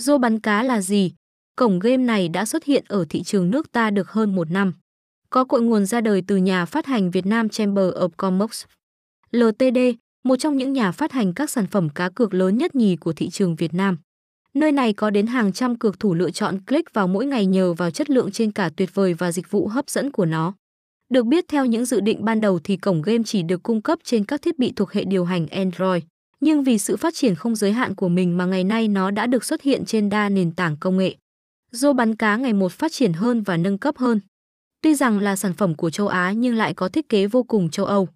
Rô bắn cá là gì? Cổng game này đã xuất hiện ở thị trường nước ta được hơn một năm. Có cội nguồn ra đời từ nhà phát hành Việt Nam Chamber of Commerce. LTD, một trong những nhà phát hành các sản phẩm cá cược lớn nhất nhì của thị trường Việt Nam. Nơi này có đến hàng trăm cược thủ lựa chọn click vào mỗi ngày nhờ vào chất lượng trên cả tuyệt vời và dịch vụ hấp dẫn của nó. Được biết theo những dự định ban đầu thì cổng game chỉ được cung cấp trên các thiết bị thuộc hệ điều hành Android, nhưng vì sự phát triển không giới hạn của mình mà ngày nay nó đã được xuất hiện trên đa nền tảng công nghệ. Rô bắn cá ngày một phát triển hơn và nâng cấp hơn. Tuy rằng là sản phẩm của châu Á nhưng lại có thiết kế vô cùng châu Âu.